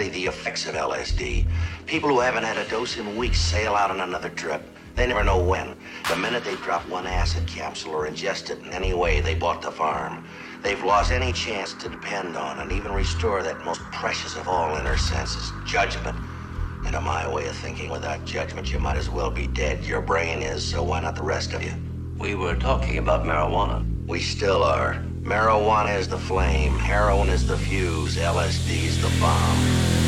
study the effects of LSD. People who haven't had a dose in weeks sail out on another trip. They never know when. The minute they drop one acid capsule or ingest it in any way, they bought the farm. They've lost any chance to depend on and even restore that most precious of all inner senses, judgment. And to my way of thinking, without judgment, you might as well be dead. Your brain is, so why not the rest of you? We were talking about marijuana. We still are. Marijuana is the flame, heroin is the fuse, LSD is the bomb.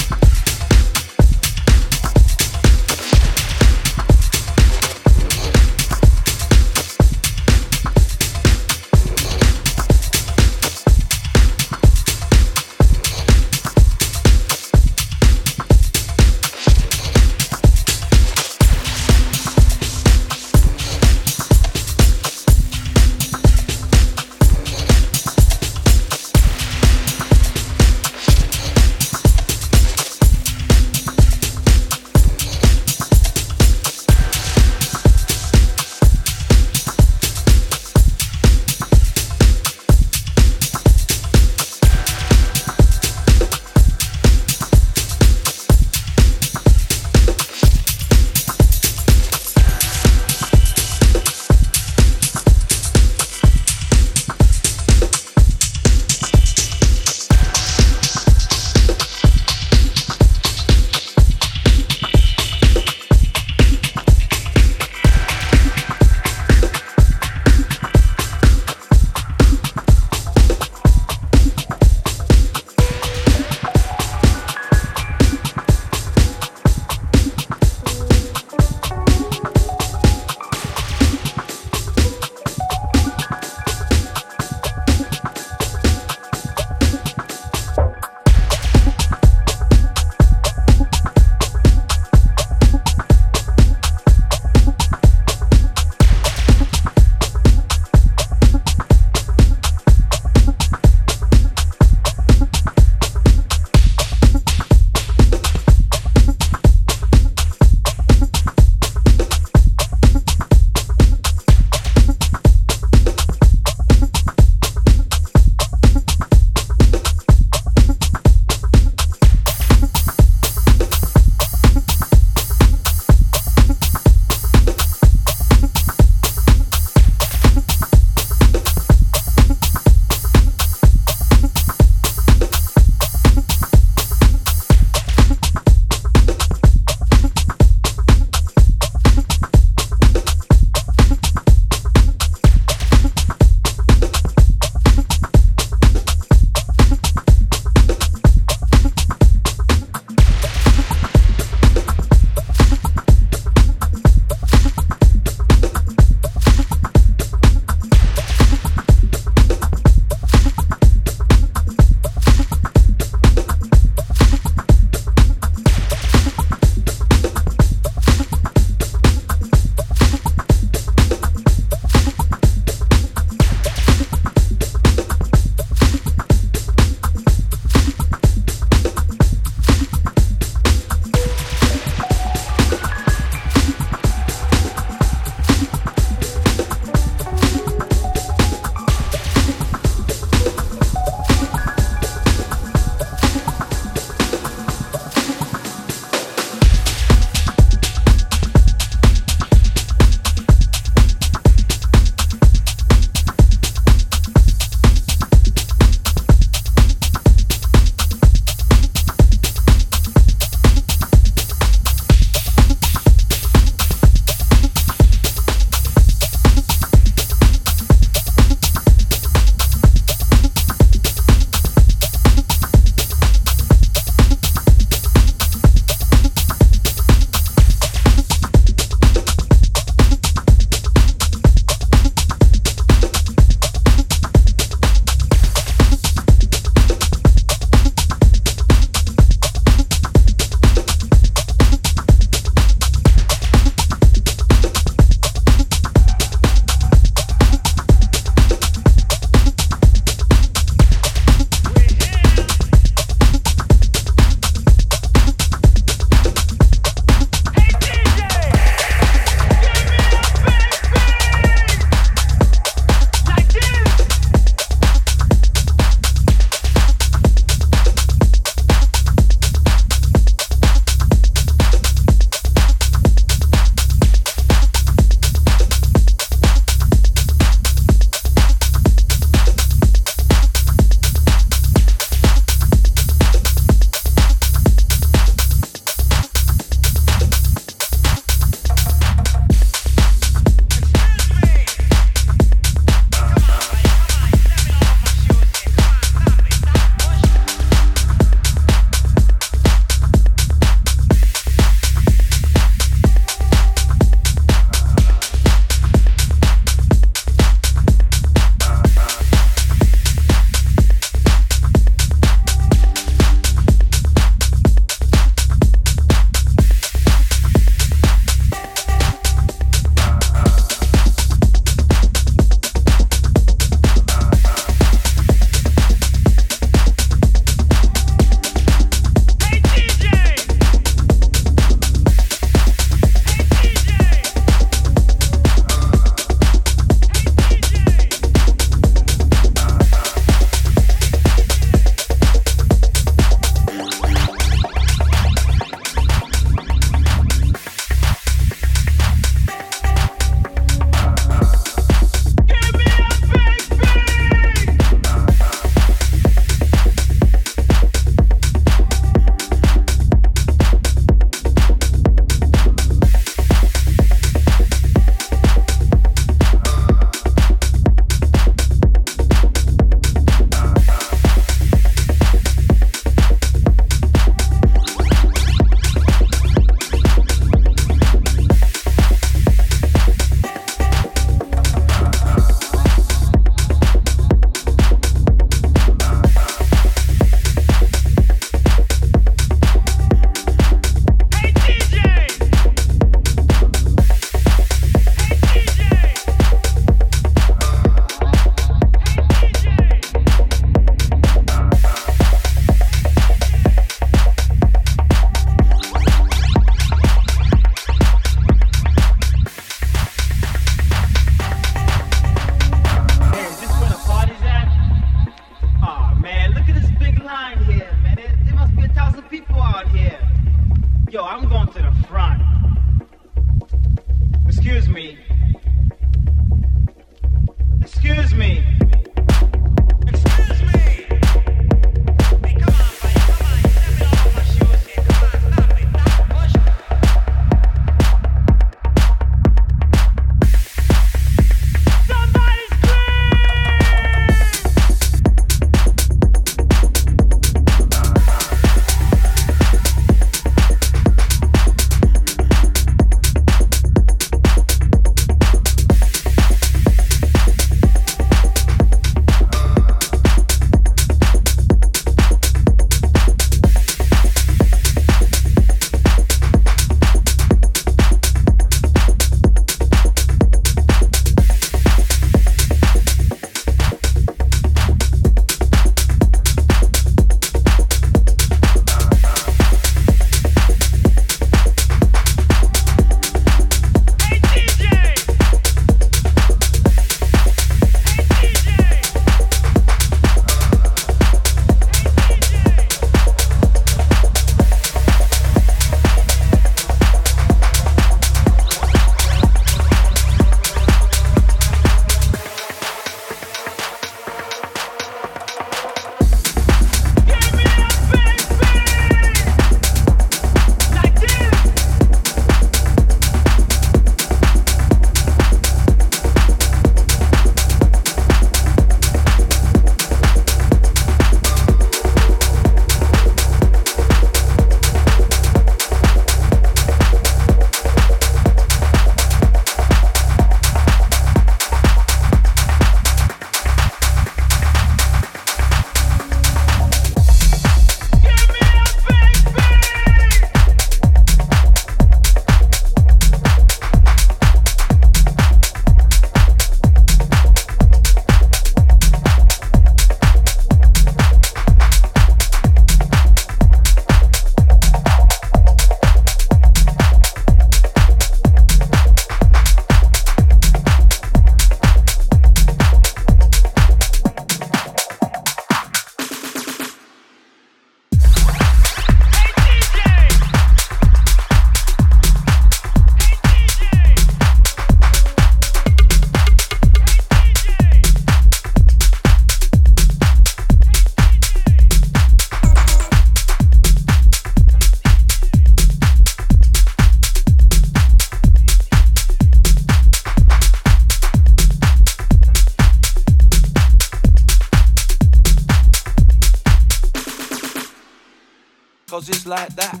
Cause it's like that.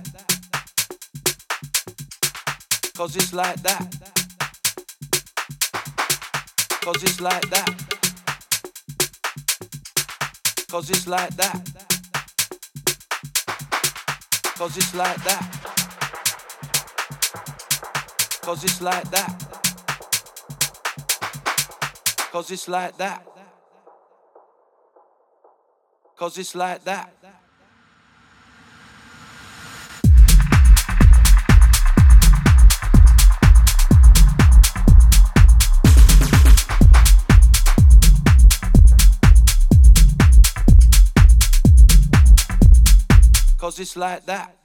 Cause it's like that. Cause it's like that. Cause it's like that. Cause it's like that. Cause it's like that. Cause it's like that. Cause it's like that. Cause it's like that.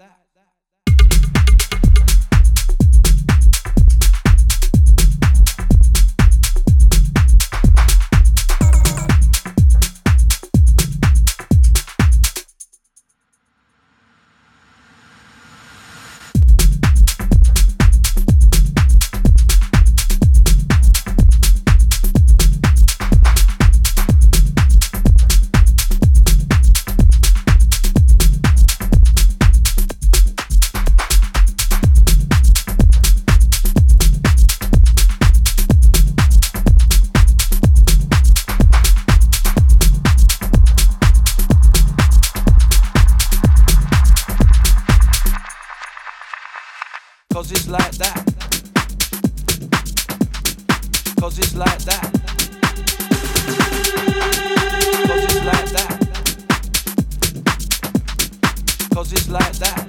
Just like that.